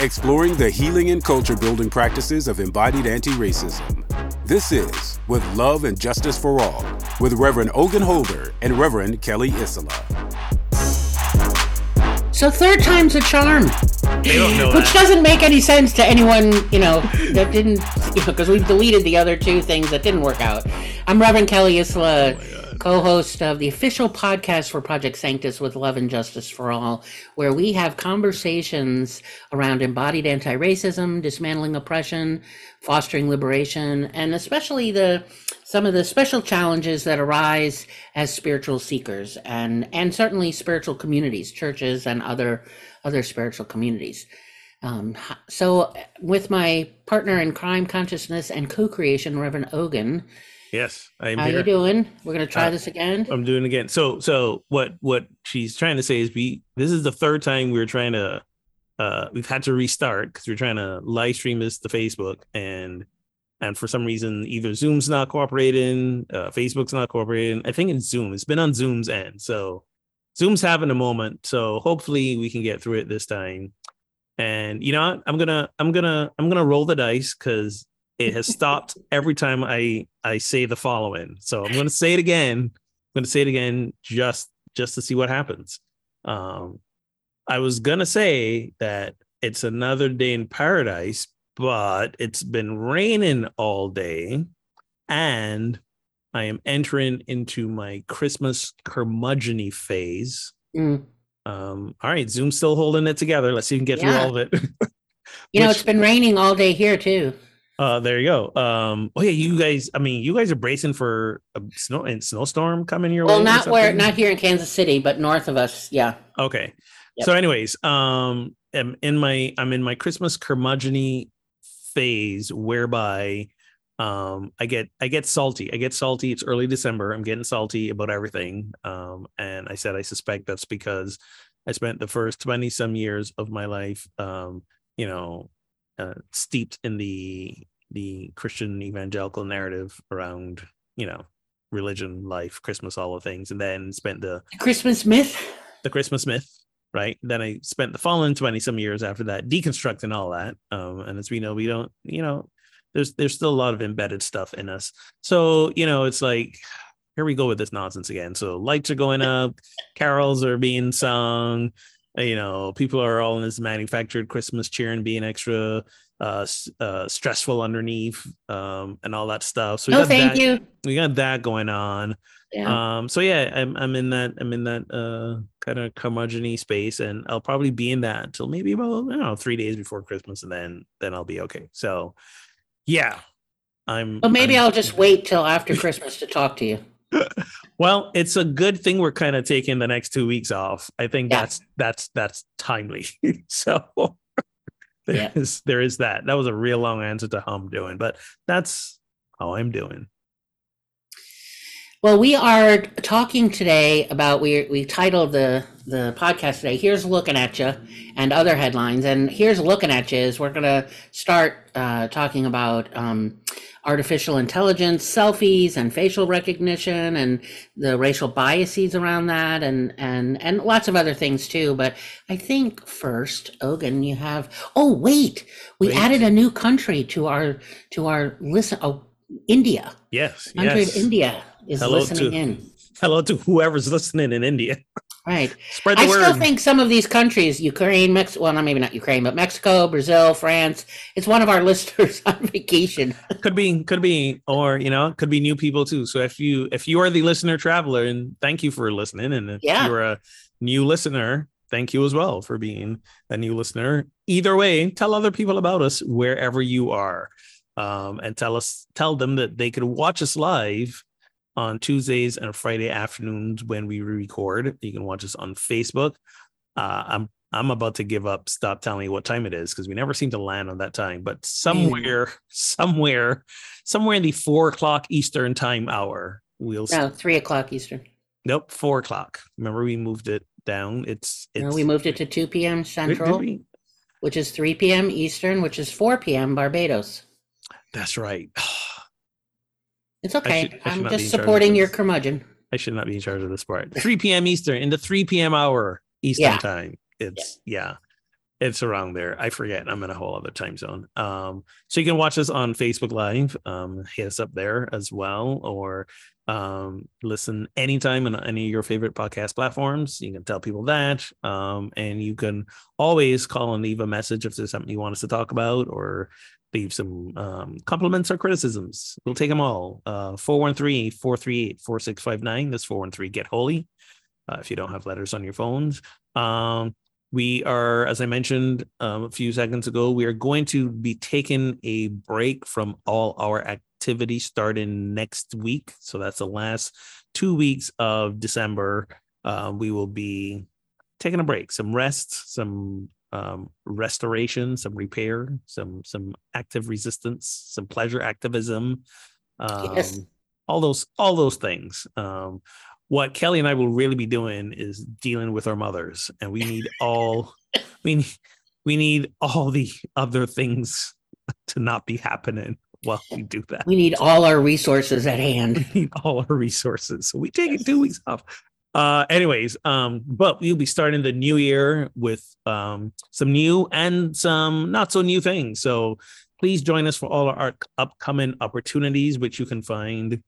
exploring the healing and culture building practices of embodied anti racism. This is With Love and Justice for All with Reverend Ogun Holder and Reverend Kelly Isola. So, third time's a charm. They don't know Which that. doesn't make any sense to anyone, you know, that didn't, you know, because we've deleted the other two things that didn't work out. I'm Reverend Kelly Isola, oh co host of the official podcast for Project Sanctus with Love and Justice for All, where we have conversations around embodied anti racism, dismantling oppression, fostering liberation, and especially the some of the special challenges that arise as spiritual seekers and and certainly spiritual communities, churches and other other spiritual communities. Um, so, with my partner in crime consciousness and co-creation, Reverend Ogun, Yes, I'm how here. you doing? We're gonna try Uh, this again. I'm doing again. So so what what she's trying to say is we this is the third time we're trying to uh we've had to restart because we're trying to live stream this to Facebook and and for some reason either Zoom's not cooperating, uh Facebook's not cooperating. I think it's Zoom. It's been on Zoom's end. So Zoom's having a moment. So hopefully we can get through it this time. And you know what? I'm gonna I'm gonna I'm gonna roll the dice because it has stopped every time I I say the following. So I'm gonna say it again. I'm gonna say it again just just to see what happens. Um I was gonna say that it's another day in paradise, but it's been raining all day, and I am entering into my Christmas curmudgeony phase. Mm. Um, all right, Zoom's still holding it together. Let's see if we can get Yeah. through all of it. You know, it's been raining all day here too. Uh, there you go. Um, oh yeah, you guys. I mean, you guys are bracing for a snow and snowstorm coming your way. Well, not where, not here in Kansas City, but north of us. Yeah. Okay. Yep. So, anyways, um, am in my I'm in my Christmas curmudgeony phase whereby um I get I get salty. I get salty. It's early December. I'm getting salty about everything. Um, and I said I suspect that's because I spent the first 20 some years of my life um, you know, uh, steeped in the the Christian evangelical narrative around, you know, religion, life, Christmas, all the things, and then spent the Christmas myth. the Christmas myth, right? Then I spent the following 20 some years after that deconstructing all that. Um, and as we know, we don't, you know, there's there's still a lot of embedded stuff in us. So, you know, it's like here we go with this nonsense again. So lights are going up, carols are being sung, you know, people are all in this manufactured Christmas cheer and being extra uh, uh stressful underneath um and all that stuff. So we Oh, got thank that, you. we got that going on Yeah. um so yeah i'm i'm in that i'm in that uh kind of curmudgeony space and i'll probably be in that until maybe about i don't know three days before christmas and then then i'll be okay so yeah i'm well, maybe I'm- I'll just wait till after Christmas to talk to you. well it's a good thing we're kind of taking the next two weeks off i think Yeah. that's that's that's timely so there Yeah. is there is that that was a real long answer to how i'm doing but that's how i'm doing Well, we are talking today about we we titled the the podcast today. Here's looking at you and other headlines, and here's looking at you is we're gonna start uh, talking about um, artificial intelligence, selfies, and facial recognition, and the racial biases around that, and and and lots of other things too. But I think first, Ogun, you have. Oh wait, we Wait. added a new country to our to our listen. Oh, India. Yes. Country yes. of India is Hello listening to- in. Hello to whoever's listening in India. Right. Spread the I word. still think some of these countries, Ukraine, Mexico, well, not maybe not Ukraine, but Mexico, Brazil, France, it's one of our listeners on vacation. could be could be or you know could be new people too so if you if you are the listener traveler and thank you for listening and if Yeah. you're a new listener thank you as well for being a new listener either way tell other people about us wherever you are um, and tell us tell them that they could watch us live on tuesdays and friday afternoons when we record you can watch us on facebook uh, i'm i'm about to give up stop telling me what time it is because we never seem to land on that time but somewhere somewhere somewhere in the four o'clock eastern time hour we'll No, three o'clock Eastern. nope four o'clock remember we moved it down it's it's No, we moved it to 2 p.m. Central, which is 3 p.m. Eastern, which is 4 p.m. Barbados. That's right It's okay. should- I should I'm just in charge of supporting your curmudgeon. I should not be in charge of this part. 3 p.m. Eastern in the 3 p.m. hour Eastern Yeah. time. It's yeah. It's around there. I forget. I'm in a whole other time zone. Um, so you can watch us on Facebook Live. Um, hit us up there as well, or um, listen anytime on any of your favorite podcast platforms. You can tell people that. Um, and you can always call and leave a message if there's something you want us to talk about or leave some um, compliments or criticisms. We'll take them all. Uh, 413 438 4659. That's 413 Get Holy. Uh, if you don't have letters on your phones. Um, we are, as I mentioned um, a few seconds ago, we are going to be taking a break from all our activities starting next week. So that's the last two weeks of December. Uh, we will be taking a break, some rest, some um, restoration, some repair, some some active resistance, some pleasure activism, um, Yes. all those all those things. Um, what Kelly and I will really be doing is dealing with our mothers, and we need all we need we need all the other things to not be happening while we do that. We need all our resources at hand. We need all our resources. So we taking two weeks off. Uh anyways, um, but we'll be starting the new year with um some new and some not so new things. So please join us for all our upcoming opportunities, which you can find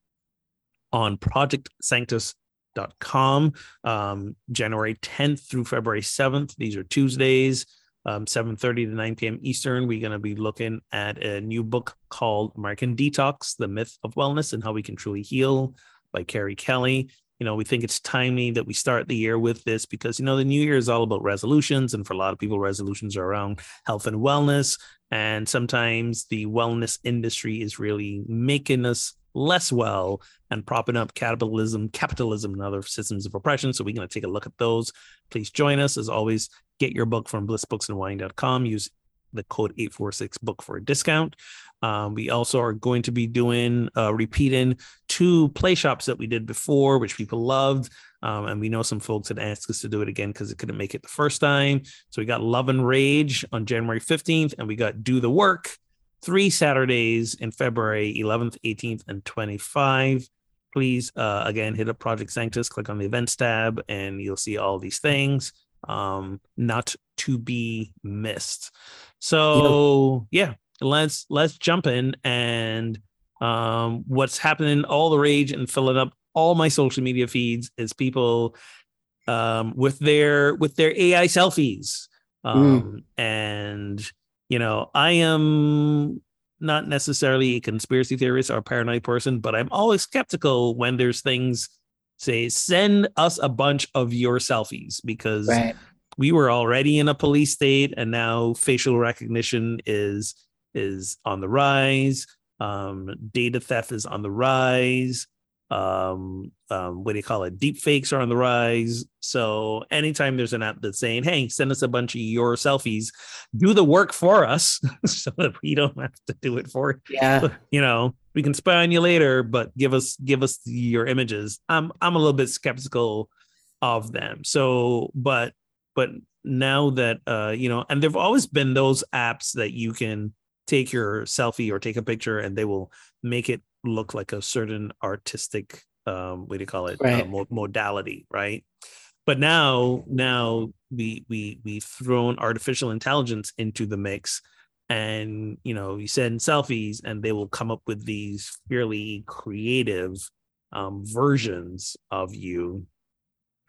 on projectsanctus.com um January 10th through February 7th. These are Tuesdays um, 7.30 to 9 p.m. Eastern, we're going to be looking at a new book called American Detox, The Myth of Wellness and How We Can Truly Heal by Kerri Kelly. You know, we think it's timely that we start the year with this because, you know, the new year is all about resolutions. And for a lot of people, resolutions are around health and wellness. And sometimes the wellness industry is really making us less well and propping up capitalism, capitalism and other systems of oppression. So we're going to take a look at those. Please join us. As always, get your book from blissbooksandwine.com. Use the code 846 book for a discount. Um, we also are going to be doing uh, repeating two play shops that we did before, which people loved. Um, and we know some folks had asked us to do it again because it couldn't make it the first time. So we got Love and Rage on January 15th, and we got Do the Work three Saturdays in February 11th, 18th, and 25. Please, uh, again, hit up Project Sanctus, click on the events tab, and you'll see all these things um not to be missed. So yeah let's let's jump in and um what's happening all the rage and filling up all my social media feeds is people um with their with their ai selfies. Um and you know i am not necessarily a conspiracy theorist or paranoid person but i'm always skeptical when there's things say send us a bunch of your selfies because Right. We were already in a police state and now facial recognition is is on the rise um data theft is on the rise um, um, what do you call it? Deep fakes are on the rise. So anytime there's an app that's saying, "Hey, send us a bunch of your selfies, do the work for us, so that we don't have to do it for Yeah. you know, we can spy on you later, but give us give us your images." I'm I'm a little bit skeptical of them. So, but but now that uh, you know, and there've always been those apps that you can take your selfie or take a picture, and they will make it look like a certain artistic um what do you call it uh, Right. mo- modality right but now now we we we've thrown artificial intelligence into the mix and you know you send selfies and they will come up with these fairly creative um, versions of you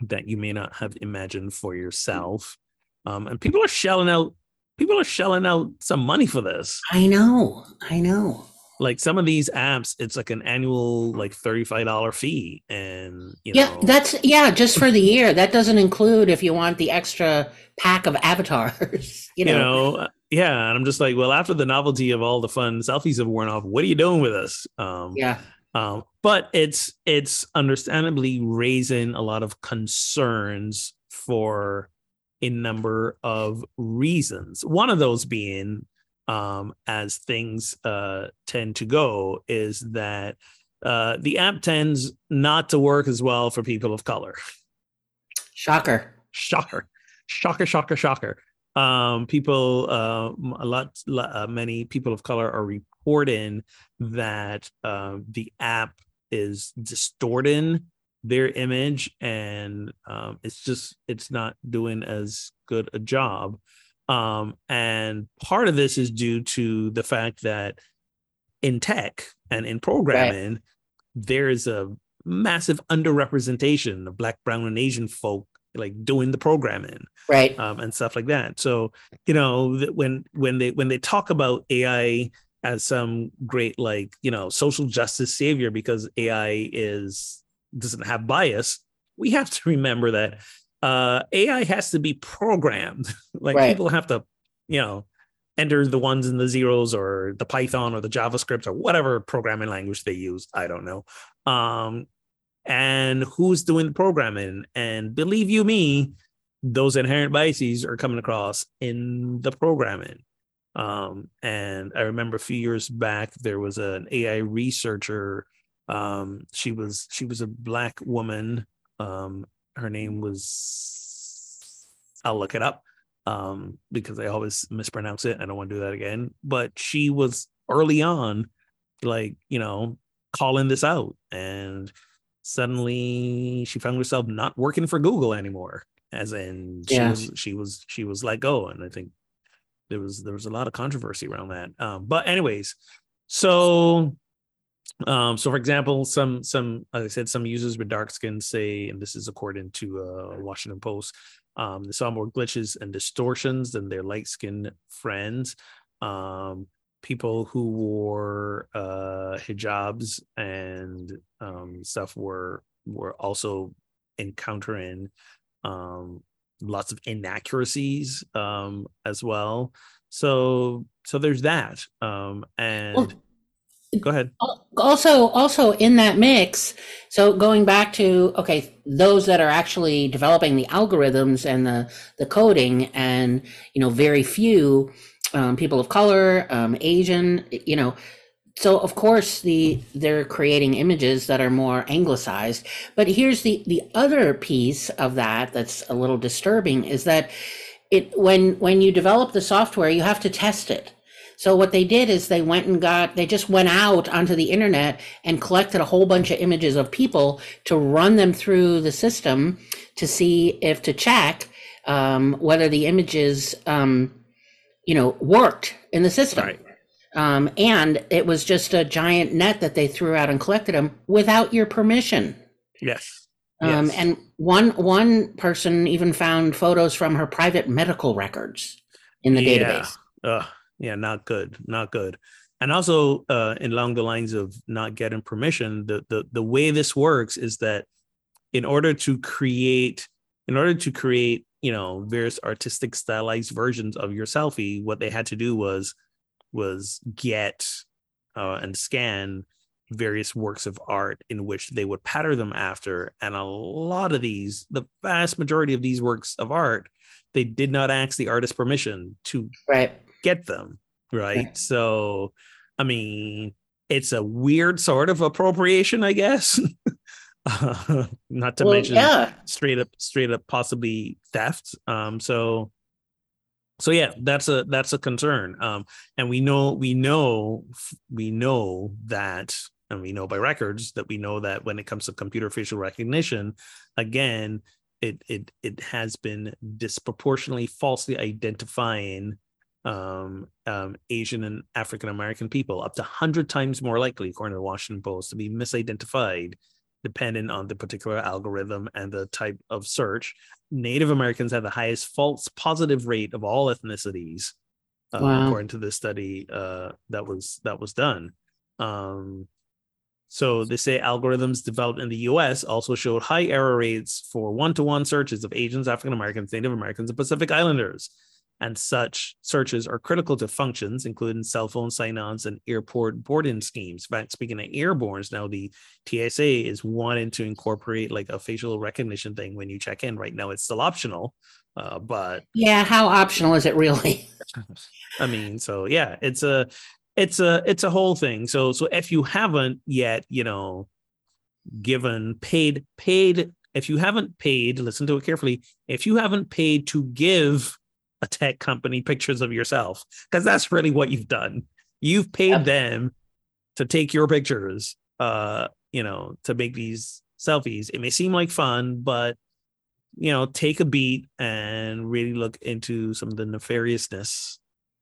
that you may not have imagined for yourself um, and people are shelling out people are shelling out some money for this I know. I know. like some of these apps it's like an annual like $35 fee and you Yeah, know that's yeah, just for the year. That doesn't include if you want the extra pack of avatars. you you know. know uh, yeah and i'm just like well after the novelty of all the fun selfies have worn off what are you doing with us um Yeah. um but it's it's understandably raising a lot of concerns for a number of reasons. One of those being um as things uh tend to go is that uh the app tends not to work as well for people of color. Shocker. shocker. Shocker shocker shocker. Um people uh a lot uh, many people of color are reporting that uh, the app is distorting their image and um it's just it's not doing as good a job. Um and part of this is due to the fact that in tech and in programming there is a massive underrepresentation of black brown and asian folk like doing the programming Right. um, and stuff like that. So you know when when they when they talk about ai as some great like you know social justice savior because ai is doesn't have bias we have to remember that uh ai has to be programmed. Like Right. people have to you know enter the ones and the zeros or the python or the javascript or whatever programming language they use i don't know um and who's doing the programming? And believe you me those inherent biases are coming across in the programming um and i remember a few years back there was an ai researcher um she was she was a black woman um her name was i'll look it up um because i always mispronounce it i don't want to do that again but she was early on like you know calling this out and suddenly she found herself not working for google anymore as in she Yeah. was she was she was let go and i think there was there was a lot of controversy around that. Um but anyways so um so for example some some like i said some users with dark skin say and this is according to uh washington post um they saw more glitches and distortions than their light skinned friends. Um people who wore uh hijabs and um stuff were were also encountering um lots of inaccuracies um as well. So so there's that um and Well, go ahead. also also in that mix so going back to okay those that are actually developing the algorithms and the the coding and you know very few um, people of color um, asian you know so of course the they're creating images that are more anglicized. But here's the the other piece of that that's a little disturbing is that it when when you develop the software you have to test it. So what they did is they went and got they just went out onto the internet and collected a whole bunch of images of people to run them through the system to see if to check um, whether the images um, you know worked in the system. Right. Um, and it was just a giant net that they threw out and collected them without your permission. Yes. Um, Yes. and one one person even found photos from her private medical records in the Yeah. database. Uh yeah not good not good. And also uh along the lines of not getting permission the the the way this works is that in order to create in order to create you know various artistic stylized versions of your selfie what they had to do was was get uh, and scan various works of art in which they would pattern them after. And a lot of these, the vast majority of these works of art, they did not ask the artist permission to right. get them. Right. So, I mean, it's a weird sort of appropriation, I guess. uh, not to Well, mention yeah. straight up, straight up, possibly theft. Um, so, so yeah, that's a that's a concern. Um, and we know we know we know that, and we know by records that we know that when it comes to computer facial recognition, again, it it it has been disproportionately falsely identifying um, um, Asian and African American people, up to 100 times more likely, according to the Washington Post, to be misidentified depending on the particular algorithm and the type of search. Native Americans have the highest false positive rate of all ethnicities, uh, Wow. according to this study uh, that was that was done. Um, so they say algorithms developed in the US also showed high error rates for one-to-one searches of Asians, African Americans, Native Americans, and Pacific Islanders. And such searches are critical to functions, including cell phone sign-ons and airport boarding schemes. In fact, speaking of airborns, now the TSA is wanting to incorporate like a facial recognition thing when you check in. Right now, it's still optional, uh, but Yeah. How optional is it really? I mean, so yeah, it's a it's a it's a whole thing. So so if you haven't yet, you know, given paid paid if you haven't paid, listen to it carefully. If you haven't paid to give a tech company pictures of yourself, because that's really what you've done. You've paid Yep. them to take your pictures, uh, you know, to make these selfies. It may seem like fun, but you know, take a beat and really look into some of the nefariousness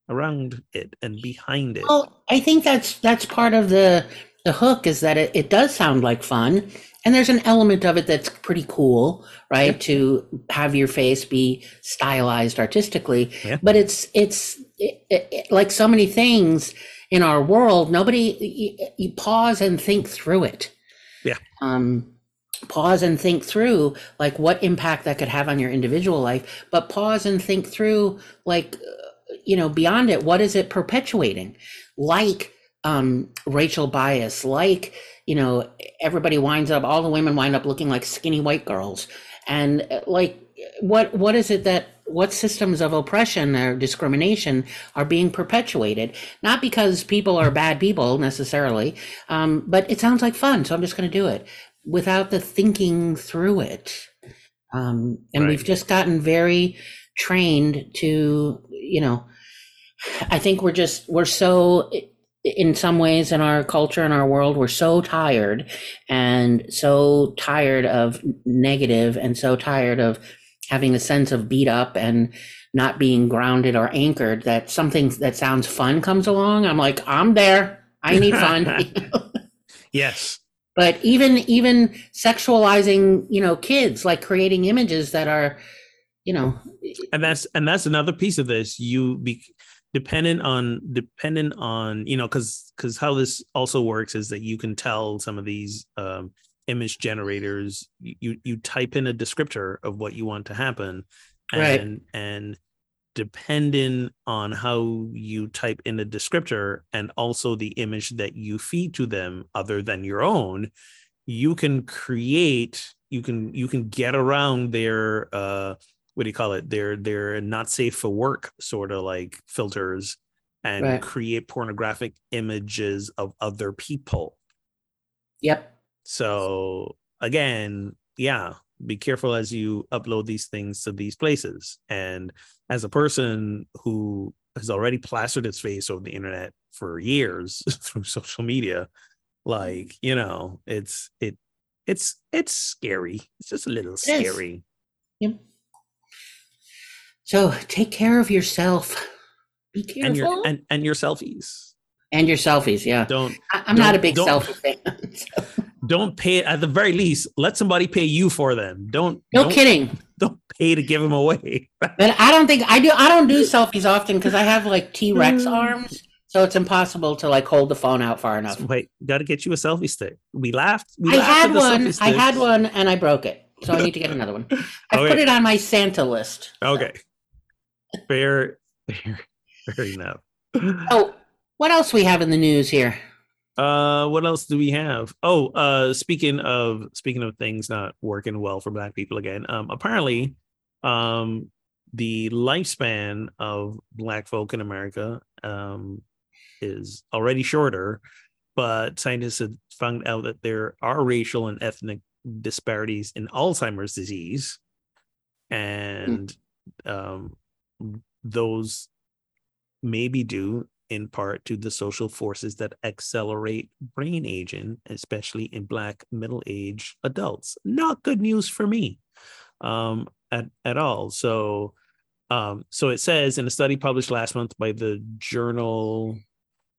around it and behind it. Well, I think that's that's part of the the hook is that it, it does sound like fun, and there's an element of it that's pretty cool, right? To have your face be stylized artistically, Yeah. but it's it's it, it, it- like so many things in our world. Nobody you, you pause and think through it. Yeah. Um, pause and think through like what impact that could have on your individual life, but pause and think through like uh, you know beyond it what is it perpetuating like um racial bias like you know everybody winds up all the women wind up looking like skinny white girls. And uh, like what what is it that what systems of oppression or discrimination are being perpetuated? Not because people are bad people necessarily um, but it sounds like fun so i'm just going to do it without the thinking through it. Um, and we've just gotten very trained to you know i think we're just we're so in some ways in our culture and our world we're so tired and so tired of negative and so tired of having a sense of beat up and not being grounded or anchored that something that sounds fun comes along. I'm like i'm there. I need fun. Yes. but even even sexualizing you know kids like creating images that are you know and that's and that's another piece of this. You be dependent on dependent on you know because because how this also works is that you can tell some of these um image generators you you, type in a descriptor of what you want to happen Right. and and depending on how you type in a descriptor and also the image that you feed to them other than your own you can create you can you can get around their uh what do you call it They're they're not safe for work sort of like filters and Right. create pornographic images of other people yep so again, yeah, be careful as you upload these things to these places. And as a person who has already plastered its face over the internet for years through social media, like, you know, it's it it's it's scary. It's just a little scary. yep so take care of yourself be careful And your and, and your selfies. and your selfies yeah Don't I, i'm not a big selfie fan so- don't pay at the very least, let somebody pay you for them. Don't no don't, kidding don't pay to give them away. but i don't think i do i don't do selfies often because i have like t-rex mm. arms so it's impossible to like hold the phone out far enough Wait, got to get you a selfie stick. We laughed. We I laughed had at the one. I had one, and I broke it. So I need to get another one. I Okay. put it on my Santa list. Okay, fair, fair, fair enough. Oh, what else we have in the news here? Uh, what else do we have? Oh, uh, speaking of speaking of things not working well for Black people again, um, apparently, um, the lifespan of Black folk in America um is already shorter, but scientists have found out that there are racial and ethnic disparities in Alzheimer's disease, and um, those may be due in part to the social forces that accelerate brain aging, especially in Black middle aged adults. Not good news for me um, at, at all. So, um, so it says in a study published last month by the journal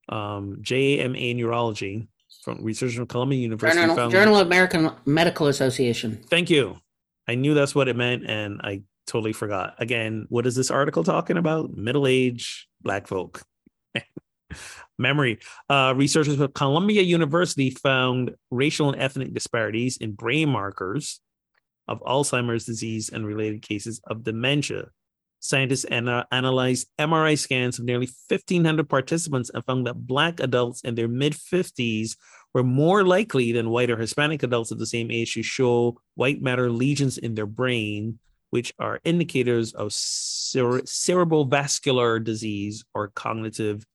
um, JAMA Neurology from research from Columbia University. Journal, found- Journal of American Medical Association. Thank you. I knew that's what it meant, and I totally forgot. Again, what is this article talking about? Middle age black folk. Memory. Uh, researchers at Columbia University found racial and ethnic disparities in brain markers of Alzheimer's disease and related cases of dementia. Scientists ana- analyzed MRI scans of nearly 1,500 participants and found that Black adults in their mid 50s were more likely than white or Hispanic adults of the same age to show white matter lesions in their brain, which are indicators of cere- cerebral vascular disease or cognitive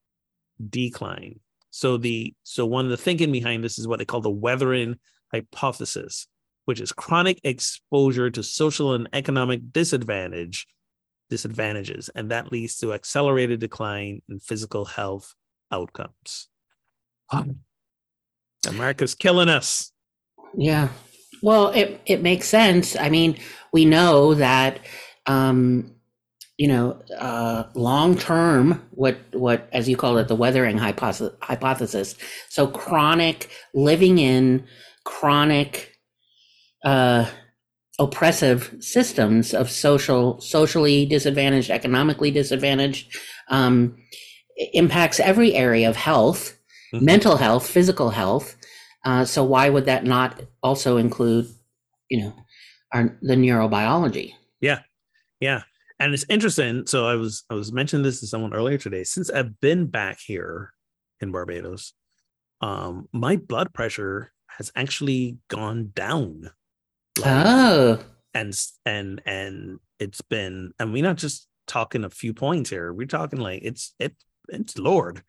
decline. So the so one of the thinking behind this is what they call the weathering hypothesis, which is chronic exposure to social and economic disadvantage disadvantages, and that leads to accelerated decline in physical health outcomes. America's killing us. Yeah. Well, it, it makes sense. I mean, we know that, um, you know, uh, long term, what what as you call it, the weathering hypothesis. hypothesis. So chronic living in chronic uh, oppressive systems of social socially disadvantaged, economically disadvantaged, um, impacts every area of health, Mhm. mental health, physical health. Uh, so why would that not also include, you know, our the neurobiology? Yeah. Yeah. And it's interesting. So I was I was mentioning this to someone earlier today. Since I've been back here in Barbados, um, my blood pressure has actually gone down. Like, Oh, and and and it's been and we're not just talking a few points here. We're talking like it's it it's lowered.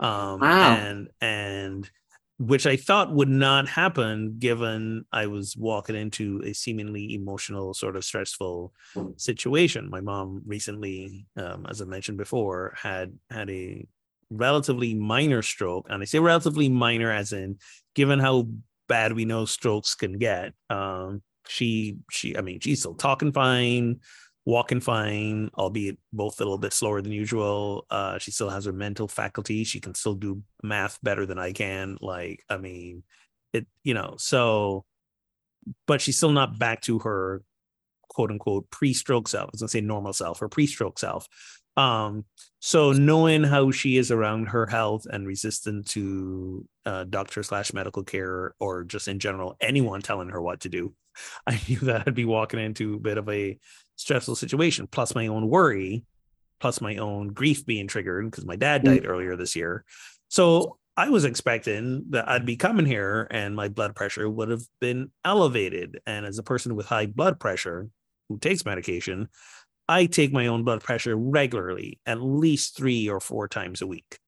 Um Wow. and and which I thought would not happen given I was walking into a seemingly emotional, sort of stressful situation. My mom recently, um, as I mentioned before, had had a relatively minor stroke, and I say relatively minor as in given how bad we know strokes can get. Um, she she I mean she's still talking fine, walking fine, albeit both a little bit slower than usual. Uh, she still has her mental faculty. She can still do math better than I can. Like, I mean, it, you know, so, but she's still not back to her quote unquote pre-stroke self. I was gonna say normal self or pre-stroke self. Um, so knowing how she is around her health and resistant to uh, doctor slash medical care or just in general anyone telling her what to do, I knew that I'd be walking into a bit of a stressful situation, plus my own worry, plus my own grief being triggered because my dad died earlier this year. So I was expecting that I'd be coming here and my blood pressure would have been elevated. And as a person with high blood pressure who takes medication, I take my own blood pressure regularly, at least three or four times a week.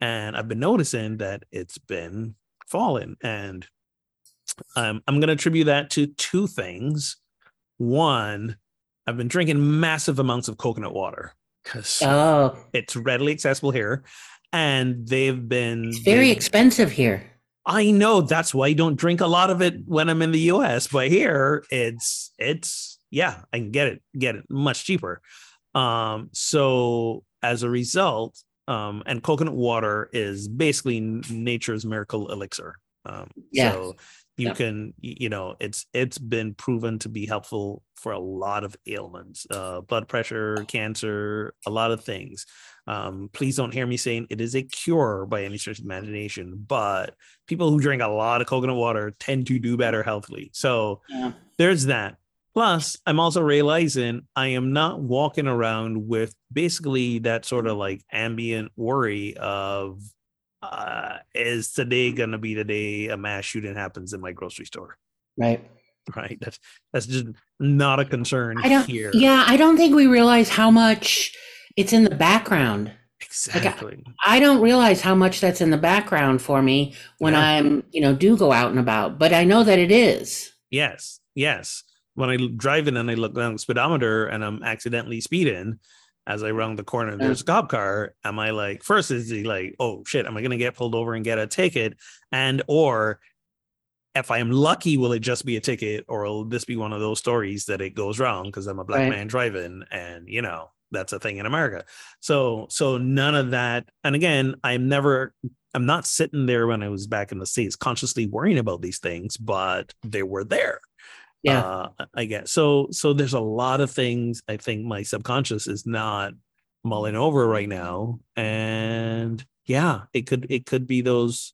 And I've been noticing that it's been falling. And um, I'm going to attribute that to two things. One, I've been drinking massive amounts of coconut water because oh, it's readily accessible here. And they've been it's very expensive here. I know that's why I don't drink a lot of it when I'm in the US, but here it's it's yeah, I can get it get it much cheaper. Um so as a result, um and coconut water is basically nature's miracle elixir. Um Yeah. so you Yeah. can you know it's it's been proven to be helpful for a lot of ailments uh blood pressure cancer a lot of things um please don't hear me saying it is a cure by any stretch of imagination but people who drink a lot of coconut water tend to do better healthily so Yeah. there's that plus i'm also realizing i am not walking around with basically that sort of like ambient worry of uh, is today going to be the day a mass shooting happens in my grocery store? Right. Right. That's that's just not a concern I don't. here. Yeah, I don't think we realize how much it's in the background. Exactly. I don't realize how much that's in the background for me when Yeah. I'm, you know, do go out and about. But I know that it is. Yes, yes. When I drive in and I look down the speedometer and I'm accidentally speeding as I round the corner there's a cop car, am I like, first is he like, oh shit, am I gonna get pulled over and get a ticket? And or if I'm lucky, will it just be a ticket or will this be one of those stories that it goes wrong because I'm a black Right. man driving and you know that's a thing in America. So so none of that. And again, I'm never I'm not sitting there when I was back in the States consciously worrying about these things, but they were there. Yeah. Uh, I guess. So so there's a lot of things I think my subconscious is not mulling over right now. And yeah, it could it could be those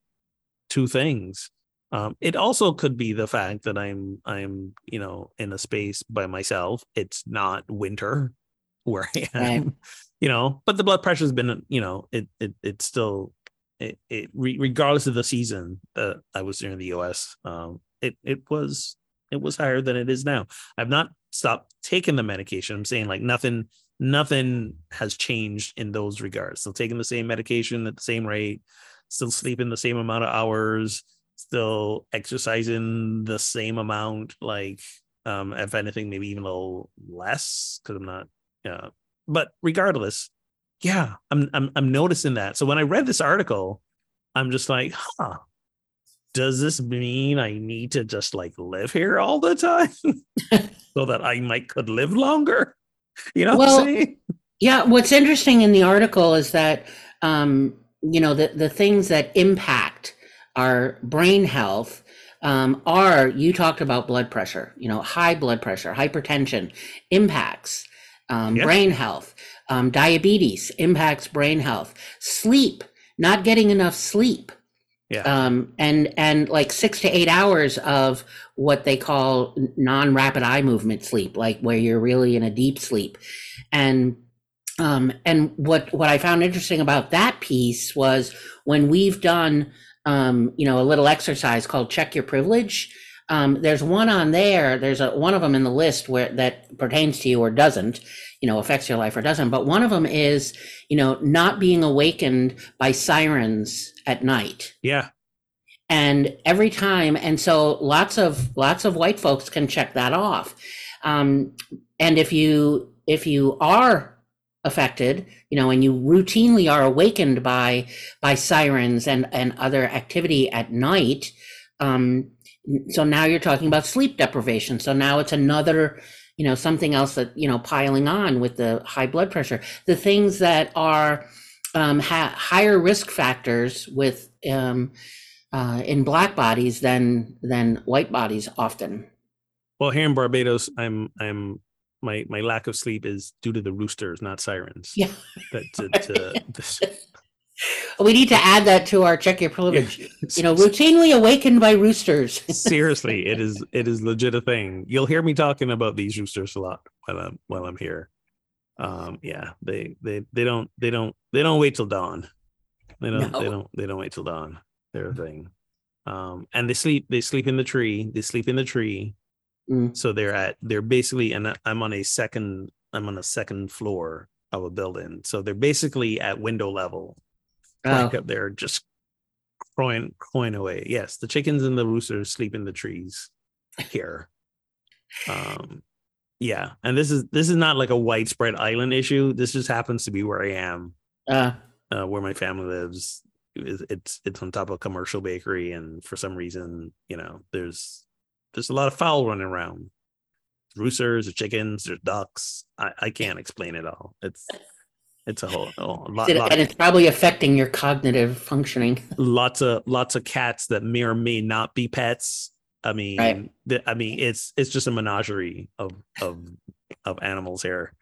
two things. Um, it also could be the fact that I'm I'm, you know, in a space by myself. It's not winter where I am. Right. You know, but the blood pressure's been, you know, it it it's still it, it regardless of the season that I was there in the US, um, it it was it was higher than it is now. I've not stopped taking the medication. I'm saying like nothing nothing has changed in those regards. Still taking the same medication at the same rate, still sleeping the same amount of hours, still exercising the same amount. Like um, if anything, maybe even a little less because I'm not. Yeah, but regardless, yeah, I'm I'm I'm noticing that. So when I read this article, I'm just like, huh. Does this mean I need to just like live here all the time so that I might could live longer? You know what Well, I'm saying? Yeah, what's interesting in the article is that um, you know the the things that impact our brain health um, are you talked about blood pressure, you know, high blood pressure, hypertension impacts um, Yeah. brain health, um, diabetes impacts brain health, sleep, not getting enough sleep Yeah. um, and and like six to eight hours of what they call non-rapid eye movement sleep, like where you're really in a deep sleep, and um, and what what I found interesting about that piece was when we've done um, you know a little exercise called check your privilege. Um, there's one on there. There's a one of them in the list where that pertains to you or doesn't, you know, affects your life or doesn't. But one of them is, you know, not being awakened by sirens at night yeah. and every time and so lots of lots of white folks can check that off um, and if you if you are affected you know and you routinely are awakened by by sirens and and other activity at night um, so now you're talking about sleep deprivation so now it's another you know something else that you know piling on with the high blood pressure the things that are um, ha- higher risk factors with um, uh, in black bodies than than white bodies often. Well, here in Barbados, I'm I'm my my lack of sleep is due to the roosters, not sirens. Yeah. That to, to, We need to add that to our check your privilege. You know, routinely awakened by roosters. seriously, it is it is legit a thing. You'll hear me talking about these roosters a lot while I'm while I'm here. Um, yeah, they they they don't they don't they don't wait till dawn. They don't they don't they don't wait till dawn. They're a thing. Um, and they sleep they sleep in the tree. They sleep in the tree. Mm. So they're at they're basically and I'm on a second I'm on a second floor of a building. So they're basically at window level Oh, up there just crowing crowing away. Yes, the chickens and the roosters sleep in the trees here. Um yeah, and this is this is not like a widespread island issue. This just happens to be where I am, uh, uh, where my family lives. It's it's it's on top of a commercial bakery, and for some reason, you know, there's there's a lot of fowl running around. Roosters, or chickens, there's ducks. I, I can't explain it all. It's it's a whole, a lot, it- lot and it's probably affecting your cognitive functioning. lots of lots of cats that may or may not be pets. I mean, Right. the, I mean, it's it's just a menagerie of of of animals here.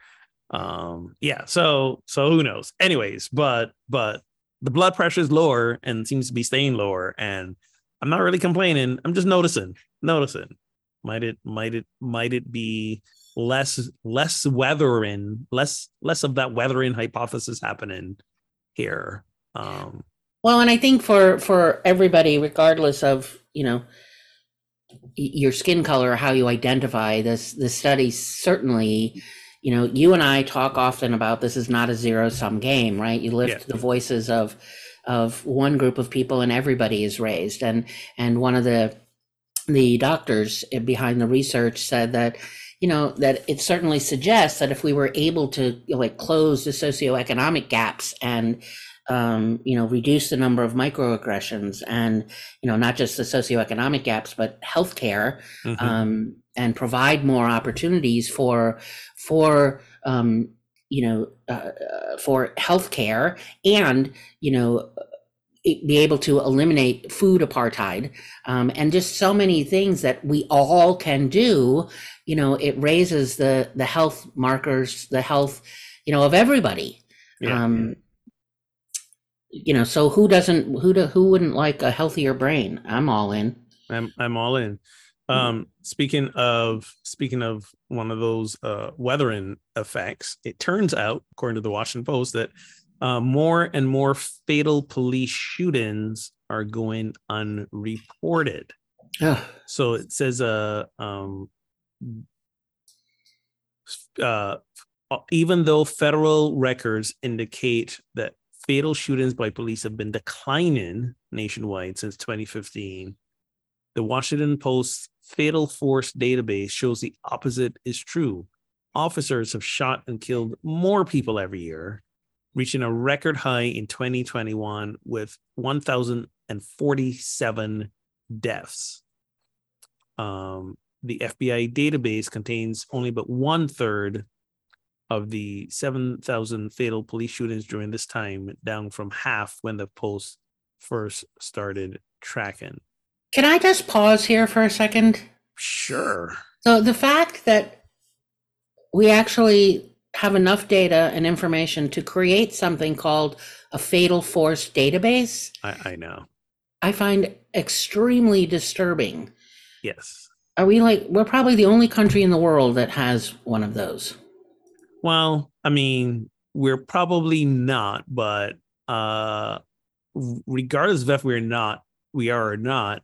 Um, yeah. So so who knows? Anyways, but but the blood pressure is lower and seems to be staying lower, and I'm not really complaining. I'm just noticing, noticing. Might it might it might it be less less weathering, less less of that weathering hypothesis happening here? Um, Well, and I think for for everybody, regardless of you know your skin color or how you identify, this the study certainly, you know, you and I talk often about this is not a zero sum game, right? You lift Yeah. the voices of of one group of people and everybody is raised, and and one of the the doctors behind the research said that you know that it certainly suggests that if we were able to you know, like close the socioeconomic gaps and um, you know reduce the number of microaggressions and you know not just the socioeconomic gaps but healthcare Mhm. um, and provide more opportunities for for um, you know uh, uh, for healthcare and you know be able to eliminate food apartheid um, and just so many things that we all can do you know it raises the the health markers the health you know of everybody Yeah. um you know so who doesn't who do, who wouldn't like a healthier brain i'm all in I'm I'm all in. Um, speaking of speaking of one of those uh, weathering effects, it turns out, according to the Washington Post, that uh, more and more fatal police shootings are going unreported. Ugh. So it says, uh, um, uh, even though federal records indicate that fatal shootings by police have been declining nationwide since 2015, the Washington Post's Fatal Force database shows the opposite is true. Officers have shot and killed more people every year, reaching a record high in 2021 with 1,047 deaths. Um, the FBI database contains only about one third of the 7,000 fatal police shootings during this time, down from half when the Post first started tracking. can i just pause here for a second Sure. So the fact that we actually have enough data and information to create something called a fatal force database, I, I know. I find extremely disturbing. Yes. Are we like we're probably the only country in the world that has one of those? Well, I mean, we're probably not, but uh regardless of if we're not, we are or not,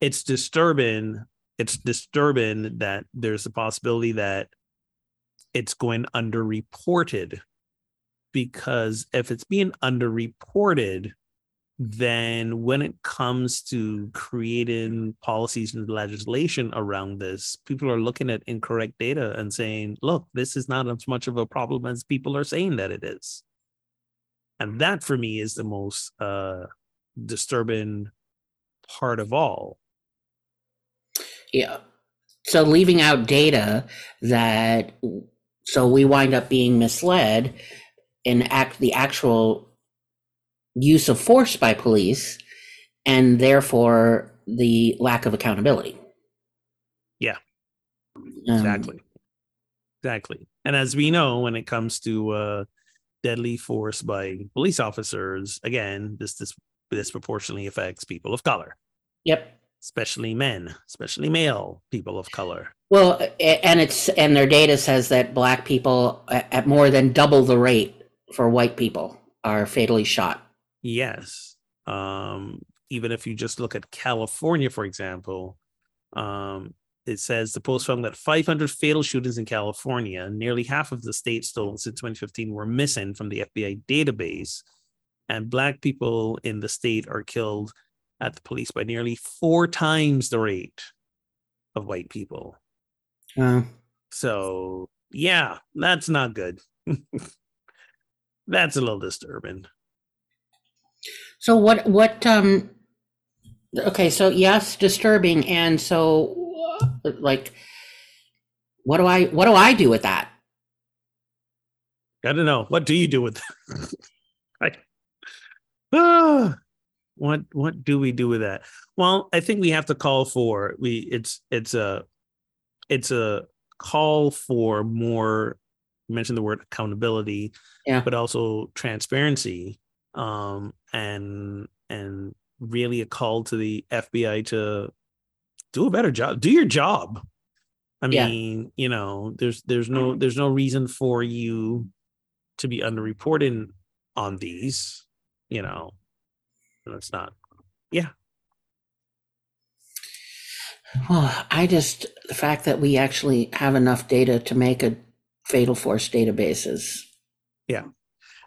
it's disturbing. It's disturbing that there's a possibility that it's going underreported because if it's being underreported, then when it comes to creating policies and legislation around this, people are looking at incorrect data and saying, look, this is not as much of a problem as people are saying that it is. And that for me is the most uh, disturbing part of all. Yeah. So leaving out data that so we wind up being misled in act the actual use of force by police and therefore the lack of accountability. Yeah. Um, Exactly. Exactly. And as we know, when it comes to uh, deadly force by police officers, again, this this disproportionately affects people of color, Yep. Especially men, especially male people of color. Well, and it's and their data says that black people at more than double the rate for white people are fatally shot. Yes. Um, even if you just look at California, for example, um, it says the post found that 500 fatal shootings in California, nearly half of the state's total since 2015, were missing from the FBI database. And Black people in the state are killed at the police by nearly four times the rate of white people. Uh, So, yeah, that's not good. that's a little disturbing. so what what um okay, so yes, disturbing and so uh, like what do I what do I do with that? I don't know. What do you do with that? I, Ah, what what do we do with that? Well, I think we have to call for we it's it's a it's a call for more you mentioned the word accountability, Yeah. but also transparency. Um and and really a call to the FBI to do a better job. Do your job. I Yeah. mean, you know, there's there's no there's no reason for you to be underreporting on these, you know. It's not. Yeah. Well, I just the fact that we actually have enough data to make a fatal force database is Yeah.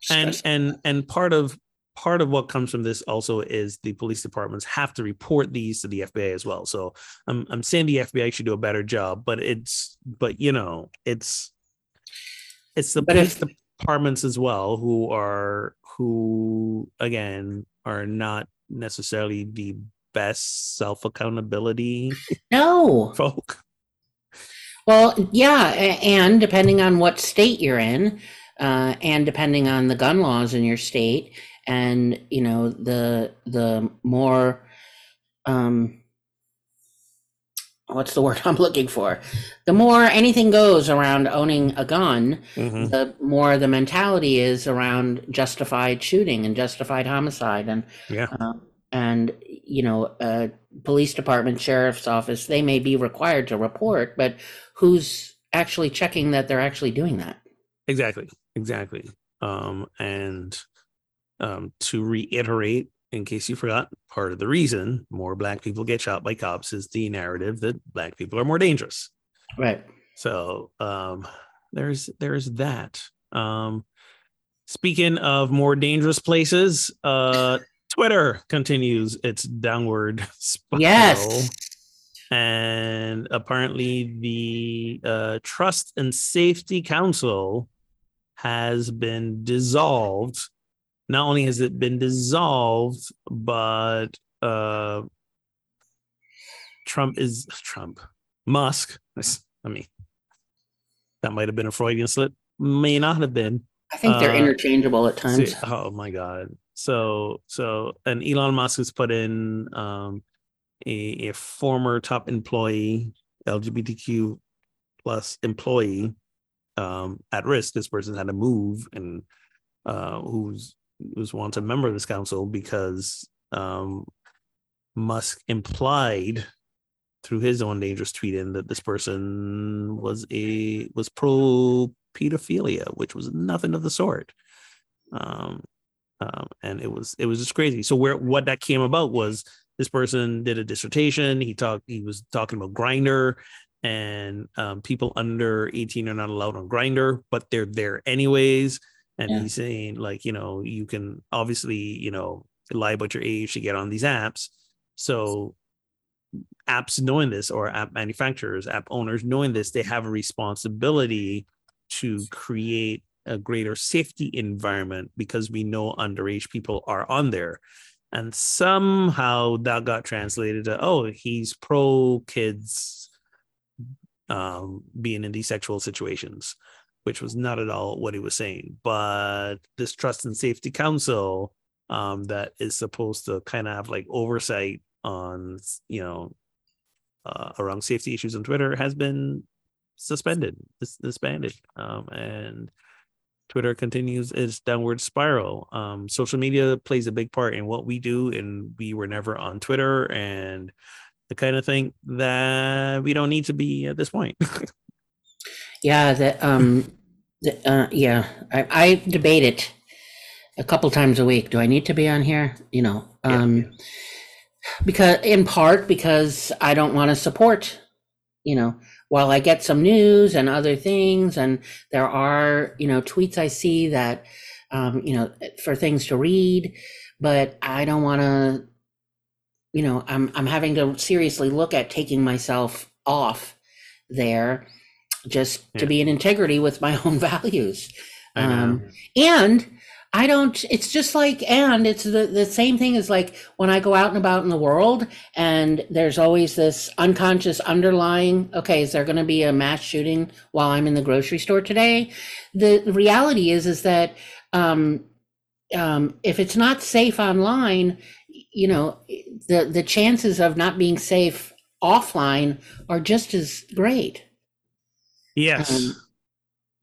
and stressful. and and part of part of what comes from this also is the police departments have to report these to the FBI as well. So I'm I'm saying the FBI should do a better job, but it's but you know it's it's the But police if- departments as well who are who again are not necessarily the best self accountability no. folk. Well, yeah, and depending on what state you're in, uh, and depending on the gun laws in your state, and you know the the more, um, what's the word I'm looking for? The more anything goes around owning a gun, Mhm. the more the mentality is around justified shooting and justified homicide, and Yeah. uh, and you know, uh, police department, sheriff's office, they may be required to report, but who's actually checking that they're actually doing that? Exactly. Exactly. Um, and um, to reiterate, in case you forgot, part of the reason more black people get shot by cops is the narrative that black people are more dangerous. Right. So um, there's there's that. Um, speaking of more dangerous places, uh, Twitter continues its downward spiral. Yes. And apparently, the uh, Trust and Safety Council has been dissolved. Not only has it been dissolved, but uh, Trump is Trump, Musk. I mean, that might have been a Freudian slip, may not have been. I think they're Uh, interchangeable at times. See, oh my god. So so and Elon Musk has put in um a, a former top employee, LGBTQ plus employee um at risk. This person had to move and uh who's who's once a member of this council because um Musk implied through his own dangerous tweeting that this person was a was pro pedophilia, which was nothing of the sort. Um, um, and it was it was just crazy. So where what that came about was this person did a dissertation. He talked. He was talking about Grindr, and um, people under eighteen are not allowed on Grindr, but they're there anyways. And Yeah. he's saying like you know you can obviously you know lie about your age to get on these apps. So apps knowing this or app manufacturers app owners knowing this they have a responsibility to create a greater safety environment because we know underage people are on there and somehow that got translated to oh he's pro kids um being in these sexual situations which was not at all what he was saying but this trust and safety council um that is supposed to kind of have like oversight on you know uh, around safety issues on Twitter has been suspended, dis- disbanded, um, and Twitter continues its downward spiral. Um, social media plays a big part in what we do, and we were never on Twitter, and the kind of thing that we don't need to be at this point. Yeah, that um, the, uh, yeah, I, I debate it a couple times a week. Do I need to be on here? You know, Yeah. um, because in part because I don't want to support. You know, while I get some news and other things, and there are you know tweets I see that um, you know for things to read, but I don't want to. You know, I'm I'm having to seriously look at taking myself off there just Yeah. to be in integrity with my own values. Um, and I don't, it's just like, and it's the, the same thing as like when I go out and about in the world and there's always this unconscious underlying, okay, is there going to be a mass shooting while I'm in the grocery store today? The, the reality is, is that, um, um, if it's not safe online, you know, the, the chances of not being safe offline are just as great. Yes, um,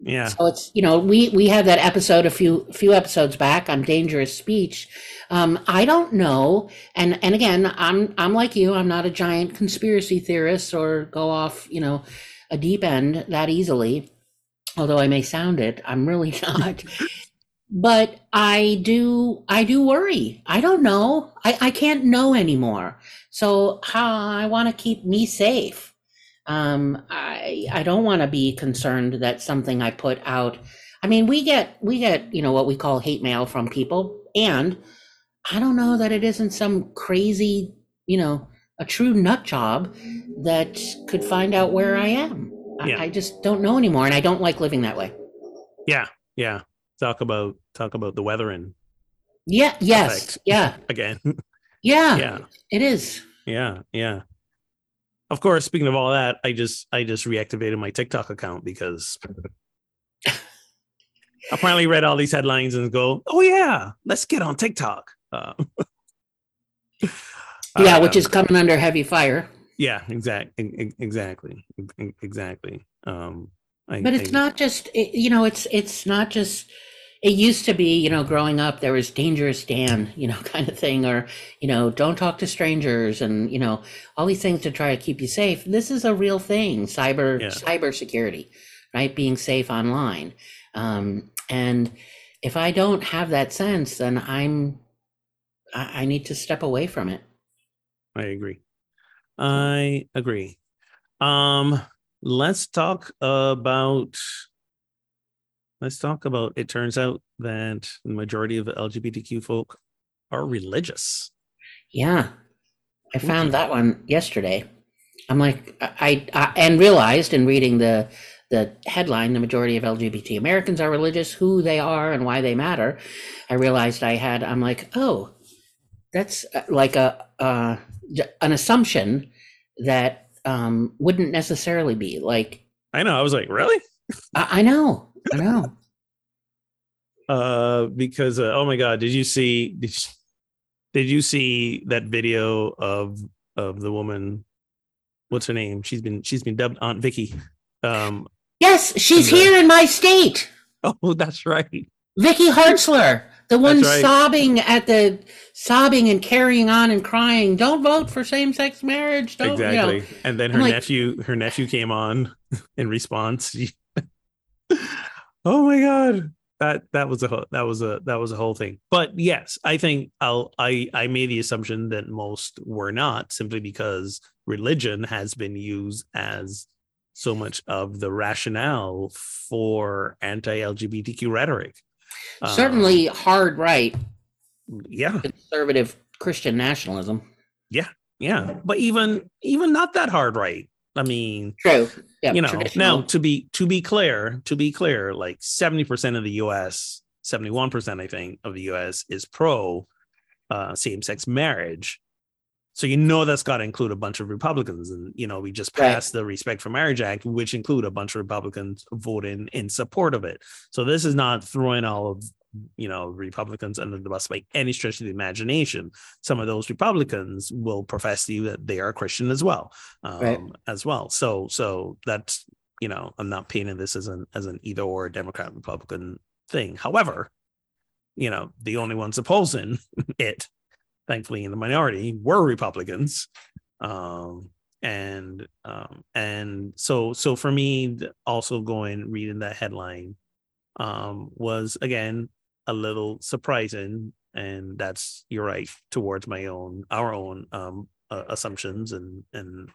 yeah, So it's you know we we had that episode a few few episodes back on dangerous speech. Um, I don't know, and and again, I'm I'm like you. I'm not a giant conspiracy theorist or go off you know a deep end that easily. Although I may sound it, I'm really not. but I do I do worry. I don't know. I, I can't know anymore. So how I want to keep me safe. Um, I I don't want to be concerned that something I put out. I mean, we get we get you know what we call hate mail from people, and I don't know that it isn't some crazy you know a true nut job that could find out where I am. Yeah. I, I just don't know anymore, and I don't like living that way. Yeah, yeah. Talk about talk about the weather and Yeah. Yes. Effect. Yeah. again. Yeah. yeah, It is. yeah, yeah. Of course, speaking of all that, I just I just reactivated my TikTok account because apparently read all these headlines and go, oh yeah, let's get on TikTok. Uh, Yeah, which um, is coming under heavy fire. yeah, exactly, exactly, exactly. Um, I, But it's I- not just you know it's it's not just it used to be you know growing up there was dangerous dan you know kind of thing or you know don't talk to strangers and you know all these things to try to keep you safe this is a real thing cyber Yeah. cyber security right being safe online um, and if i don't have that sense then i'm I, I need to step away from it I agree. I agree. Um, let's talk about. Let's talk about. It turns out that the majority of LGBTQ folk are religious. Yeah, I found that one yesterday. I'm like, I, I and realized in reading the the headline, the majority of LGBT Americans are religious. Who they are and why they matter. I realized I had. I'm like, oh, that's uh, like a uh, an assumption that um, wouldn't necessarily be like. I know. I was like, really? I, I know, I know. Uh, because uh, oh my god, did you see? Did you, did you see that video of of the woman? What's her name? She's been she's been dubbed Aunt Vicky. Um, Yes, she's And, uh, here in my state. oh, that's right. Vicky Hartzler, the one right. sobbing at the sobbing and carrying on and crying. Don't vote for same-sex marriage. Don't exactly You know. and then I'm her like- nephew her nephew came on in response oh my god. That that was a whole- that was a that was a whole thing. But yes i think i'll i i made the assumption that most were not simply because religion has been used as so much of the rationale for anti-lgbtq rhetoric. Um, Certainly hard right. Yeah. Conservative Christian nationalism. yeah yeah. but even even not that hard right i mean True. Yeah, you know now to be to be clear to be clear like 70% of the us 71% i think of the us is pro uh same-sex marriage so you know that's got to include a bunch of republicans and you know we just Right. passed the respect for marriage act which include a bunch of republicans voting in support of it so this is not throwing all of you know republicans under the bus by any stretch of the imagination some of those republicans will profess to you that they are christian as well um, Right. as well so so that's you know i'm not painting this as an as an either or democrat republican thing however you know the only ones opposing it thankfully in the minority were republicans um and um and so so for me also going reading that headline um was again a little surprising and that's you're right towards my own our own um uh, assumptions and and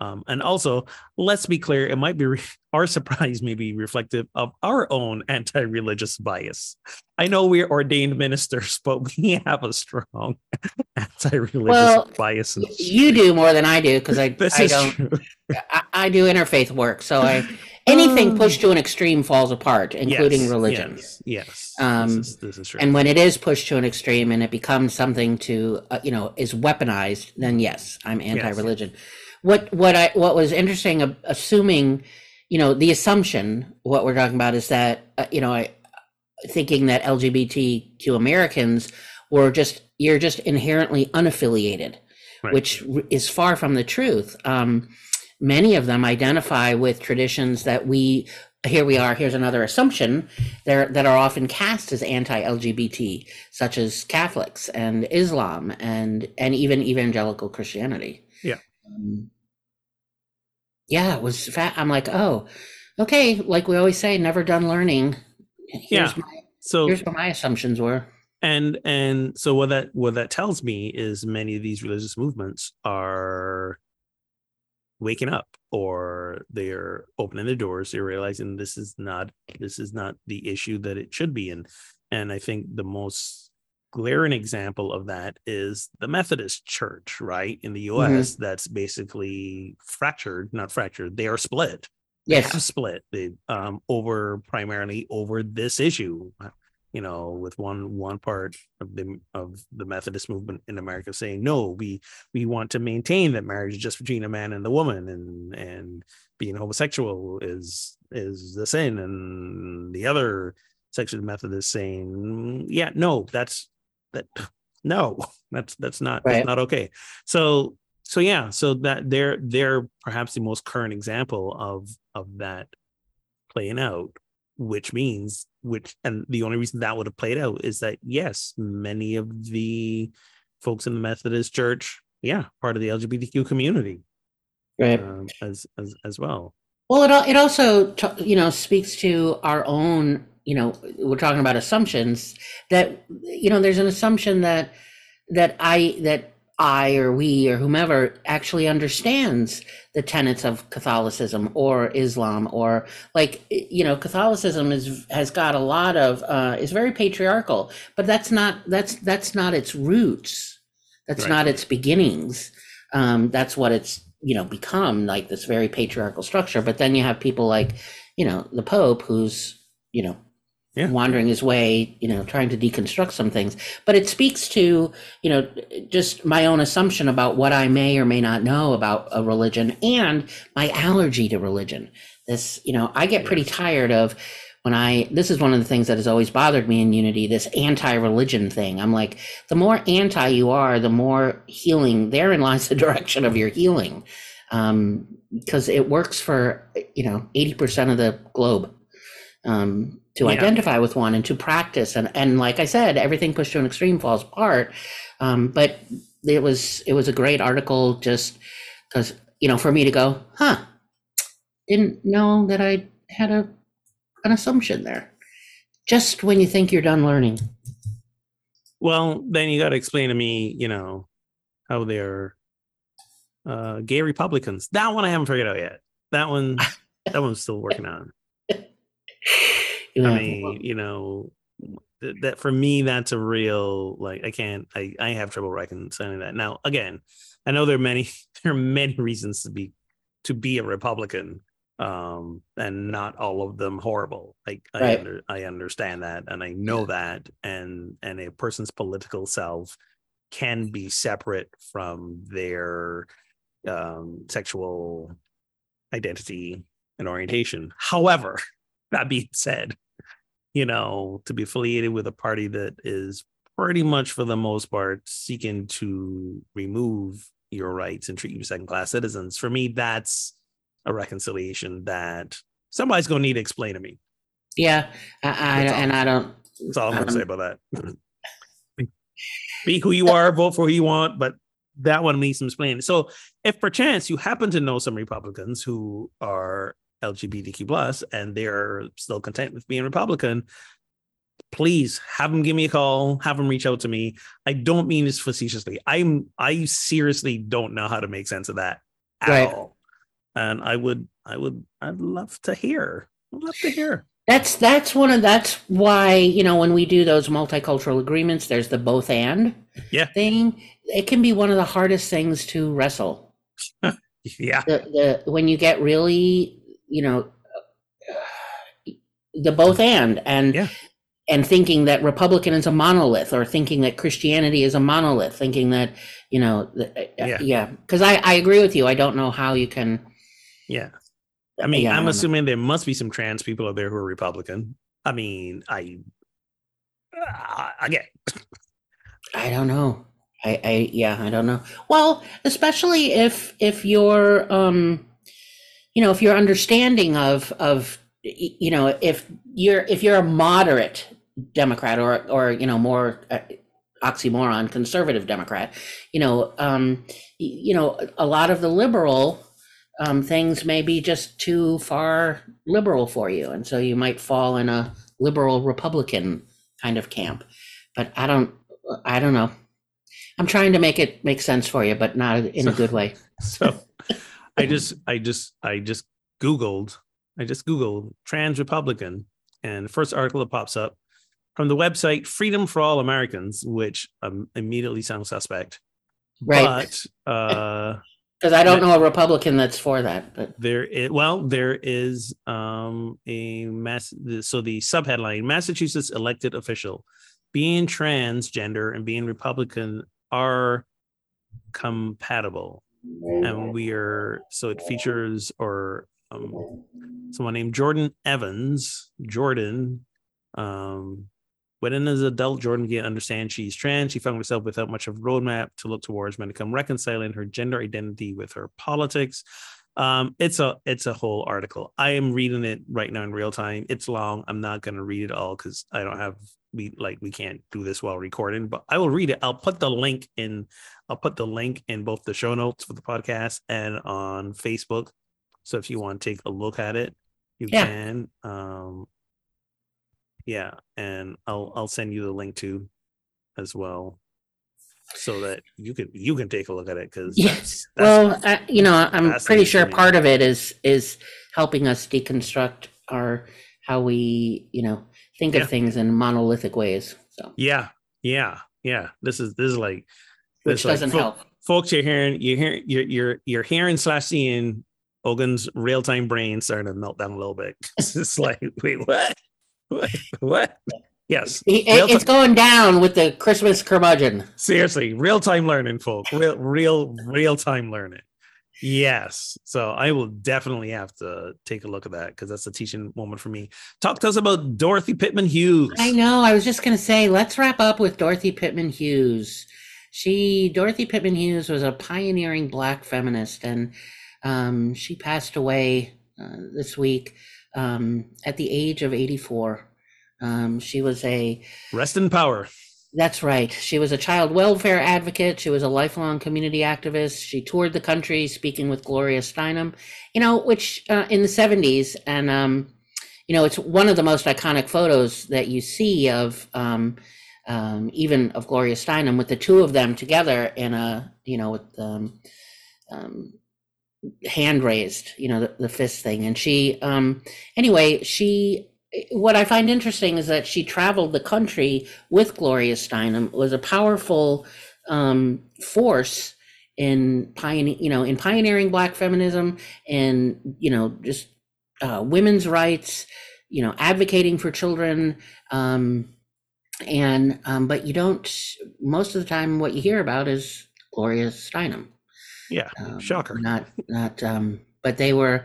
um and also let's be clear it might be re- our surprise may be reflective of our own anti-religious bias i know we're ordained ministers but we have a strong anti-religious Well, bias and you do more than I do because I this I is don't true. I, I do interfaith work, so I anything pushed to an extreme falls apart, including Yes, religion. yes, yes Um, this, is, this is true And when it is pushed to an extreme and it becomes something to uh, you know is weaponized, then yes, I'm anti-religion. What what I what was interesting, uh, assuming you know the assumption what we're talking about is that uh, you know I thinking that LGBTQ Americans were just you're just inherently unaffiliated, Right. which is far from the truth. Um, many of them identify with traditions that we here we are here's another assumption there that are often cast as anti-lgbt such as catholics and islam and and even evangelical christianity Yeah. Um, yeah it was fat i'm like oh okay like we always say never done learning here's Yeah. my so Here's what my assumptions were. and and so what that what that tells me is many of these religious movements are waking up or they're opening their doors they're realizing this is not this is not the issue that it should be in. And i think the most glaring example of that is the methodist church right in the us that's basically fractured not fractured they are split. They Yes. have split they um over primarily over this issue you know with one one part of the of the methodist movement in america saying no we we want to maintain that marriage is just between a man and a woman and and being homosexual is is the sin. And the other section of methodist saying "Mm, yeah no that's that no that's that's not Right. that's not okay. So so yeah so that they're they're perhaps the most current example of of that playing out which means which and the only reason that would have played out is that yes many of the folks in the methodist church yeah part of the lgbtq community Right. um, as as as well Well, it it also you know speaks to our own you know we're talking about assumptions that you know there's an assumption that that I that I or we or whomever actually understands the tenets of Catholicism or Islam or like you know Catholicism is has got a lot of uh, is very patriarchal, but that's not that's that's not its roots. That's Right. not its beginnings. Um, that's what it's you know become like this very patriarchal structure. But then you have people like you know the Pope who's you know Yeah. wandering his way, you know, trying to deconstruct some things. But it speaks to, you know, just my own assumption about what I may or may not know about a religion and my allergy to religion. This, you know, I get pretty tired of when I, this is one of the things that has always bothered me in Unity, this anti religion thing. I'm like, the more anti you are, the more healing, therein lies the direction of your healing. Um, because it works for, you know, 80% of the globe um, to Yeah. identify with one and to practice. And, and like I said, everything pushed to an extreme falls apart. Um, but it was it was a great article just because you know for me to go, huh, didn't know that I had a an assumption there. Just when you think you're done learning. well then you got to explain to me you know how they're uh gay republicans that one i haven't figured out yet that one that one's still working on Yeah. I mean, you know, th- that for me, that's a real like I can't I I have trouble reconciling that. Now, again, I know there are many there are many reasons to be to be a Republican, um, and not all of them horrible. Like I Right. under, I understand that, and I know that, and and a person's political self can be separate from their um, sexual identity and orientation. However, that being said, you know, to be affiliated with a party that is pretty much for the most part seeking to remove your rights and treat you second class citizens, for me, that's a reconciliation that somebody's going to need to explain to me. yeah, I, I, and I don't. That's all I'm going to Um, say about that. Be who you are, vote for who you want, but that one needs some explaining. So, if perchance you happen to know some Republicans who are LGBTQ plus and they're still content with being Republican, please have them give me a call, have them reach out to me. I don't mean this facetiously. I'm I seriously don't know how to make sense of that at Right. all. And I would I would I'd love to hear. I'd love to hear. That's that's one of that's why you know when we do those multicultural agreements, there's the both and Yeah. thing. It can be one of the hardest things to wrestle. Yeah. the the when you get really you know the both and and Yeah. and thinking that republican is a monolith or thinking that christianity is a monolith thinking that you know the, Yeah. yeah because i i agree with you i don't know how you can Yeah. I mean, yeah, I I'm know. assuming there must be some trans people out there who are Republican. I mean, I uh, again, I don't know. I, I yeah, I don't know. Well, especially if if you're um you know, if you're understanding of of you know, if you're if you're a moderate Democrat or or you know, more uh, oxymoron conservative Democrat, you know, um you know, a lot of the liberal um things may be just too far liberal for you and so you might fall in a liberal Republican kind of camp. But I don't, I don't know. I'm trying to make it make sense for you, but not in a good way. So I just I just I just Googled I just Googled trans Republican and the first article that pops up from the website Freedom for All Americans, which um, immediately sounds suspect. Right. But uh Because I don't know a Republican that's for that. But there is well there is um a mass so the subheadline massachusetts elected official being transgender and being republican are compatible and we are so it features or um, someone named jordan evans jordan um when in as adult jordan began to understand she's trans. She found herself without much of a roadmap to look towards when it come reconciling her gender identity with her politics. Um it's a it's a whole article. I am reading it right now in real time. It's long. I'm not going to read it all because i don't have we like we can't do this while recording but i will read it. I'll put the link in i'll put the link in both the show notes for the podcast and on facebook so if you want to take a look at it you Yeah. can um yeah and i'll i'll send you the link too as well so that you can you can take a look at it because Yes. well, I, you know, I'm pretty sure part of it is is helping us deconstruct our how we, you know, think Yeah. of things in monolithic ways. So, yeah yeah yeah this is this is like which like doesn't fo- help. folks you're hearing you're hearing you're you're, you're hearing slash seeing Ogun's real-time brain starting to melt down a little bit. It's like wait what? What? What? Yes. He- real it's going down with the Christmas curmudgeon. seriously real-time learning folk. Real real real-time learning. Yes. So i will definitely have to take a look at that because that's a teaching moment for me. Talk to us about dorothy pitman hughes. I know. I was just going to say, let's wrap up with Dorothy Pitman Hughes. She, Dorothy Pitman Hughes, was a pioneering Black feminist, and um, she passed away uh, this week um, at the age of 84. Um, she was a rest in power That's right. She was a child welfare advocate. She was a lifelong community activist. She toured the country speaking with Gloria Steinem, you know, which uh, in the 70s. And, um, you know, it's one of the most iconic photos that you see of um, um, even of Gloria Steinem with the two of them together in a, you know, with um, um, hand raised, you know, the, the fist thing. And she, um, anyway, she, what I find interesting is that she traveled the country with Gloria Steinem, was a powerful um, force in pioneer, you know, in pioneering Black feminism and you know just uh, women's rights, you know, advocating for children, um, and um, but you don't. Most of the time, what you hear about is Gloria Steinem. yeah Um, shocker Not not. Um, but they were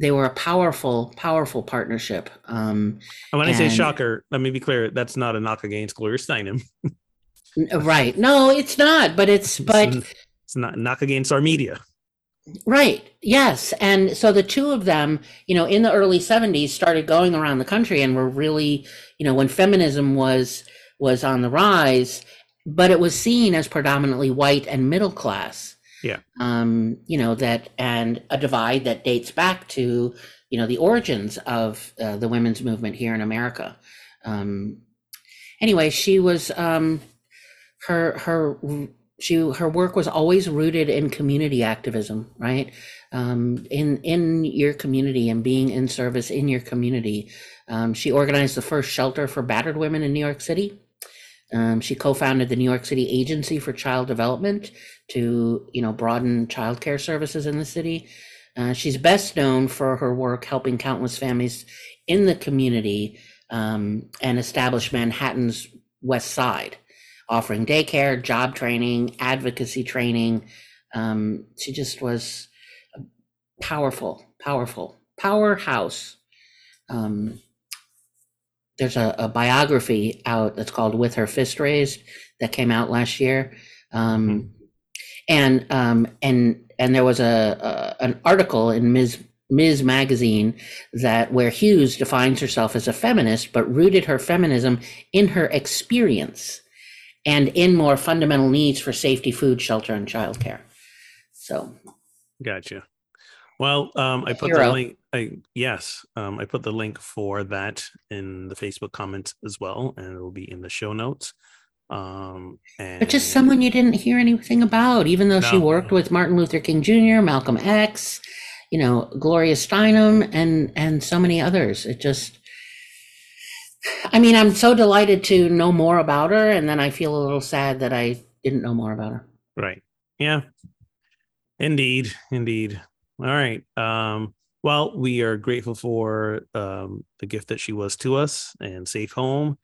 they were a powerful powerful partnership. Um, And when I say shocker, let me be clear. That's not a knock against Gloria Steinem. right? No, it's not. But it's but. It's not knock against our media. Right. Yes. And so the two of them, you know, in the early 70s started going around the country and were really, you know, when feminism was was on the rise, but it was seen as predominantly white and middle class. Yeah. Um, you know, that and a divide that dates back to, you know, the origins of uh, the women's movement here in America. Um anyway, she was um her her she her work was always rooted in community activism right? Um, in in your community and being in service in your community. Um, she organized the first shelter for battered women in new york city. Um, she co-founded the new york city agency for child development to you know broaden childcare services in the city. Uh, she's best known for her work helping countless families in the community um, and establish manhattan's west side offering daycare, job training, advocacy training. Um, she just was powerful, powerful powerhouse. Um, there's a, a biography out that's called "With Her Fist Raised" that came out last year, um, and um, and and there was a, a an article in Ms. Ms. Magazine that where Hughes defines herself as a feminist, but rooted her feminism in her experience and in more fundamental needs for safety, food, shelter, and childcare. So, Gotcha. Well, um, I put Hero. the link. I yes, um, I put the link for that in the Facebook comments as well, and it will be in the show notes. Um, and But just someone you didn't hear anything about, even though she worked with Martin Luther King Jr., Malcolm X, you know, Gloria Steinem, and and so many others. It just, I mean, I'm so delighted to know more about her, and then I feel a little sad that I didn't know more about her. Right. Yeah. Indeed. Indeed. All right. Um, well, we are grateful for um, the gift that she was to us and safe home.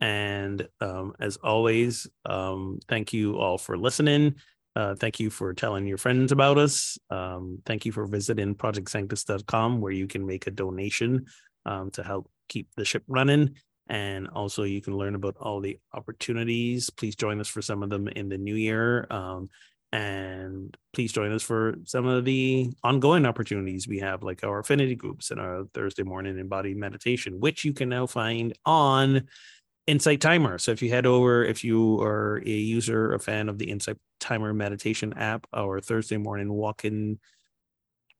And um, as always, um, thank you all for listening. Uh, thank you for telling your friends about us. Um, thank you for visiting projectsanctus.com where you can make a donation um, to help keep the ship running. And also, you can learn about all the opportunities. Please join us for some of them in the new year. Um, and please join us for some of the ongoing opportunities we have, like our affinity groups and our Thursday morning embodied meditation, which you can now find on Insight Timer. So if you head over, if you are a user, a fan of the Insight Timer meditation app, our Thursday morning walk-in,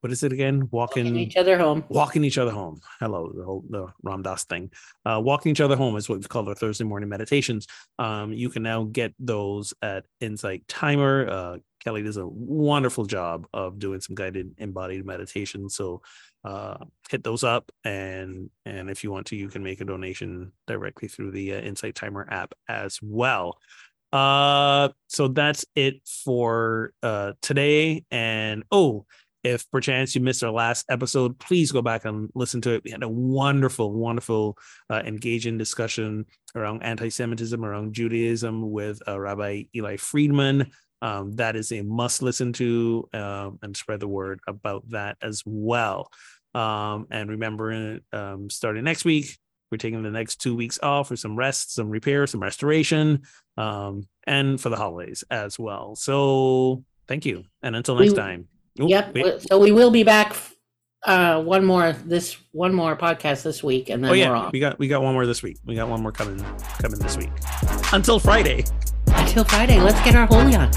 what is it again? Walking Walk-in each other home. walking each other home. Hello, the whole the Ram Dass thing. Uh, walking each other home is what we've called our Thursday morning meditations. Um, you can now get those at Insight Timer. Uh, Kelly does a wonderful job of doing some guided embodied meditation. So uh, hit those up, and and if you want to, you can make a donation directly through the uh, Insight Timer app as well. Uh, so that's it for uh today. And oh, if perchance you missed our last episode, please go back and listen to it. We had a wonderful, wonderful, uh, engaging discussion around anti-Semitism, around Judaism with uh, Rabbi Eli Friedman. Um, that is a must listen to um, and spread the word about that as well. Um, and remember, um, starting next week, we're taking the next two weeks off for some rest, some repair, some restoration, um, and for the holidays as well. So thank you. And until next time. Oop, Yep. wait. So we will be back. Uh, one more this one more podcast this week, and then Oh we're yeah, off we got we got one more this week. We got one more coming coming this week. Until Friday. until Friday. Let's get our holy on.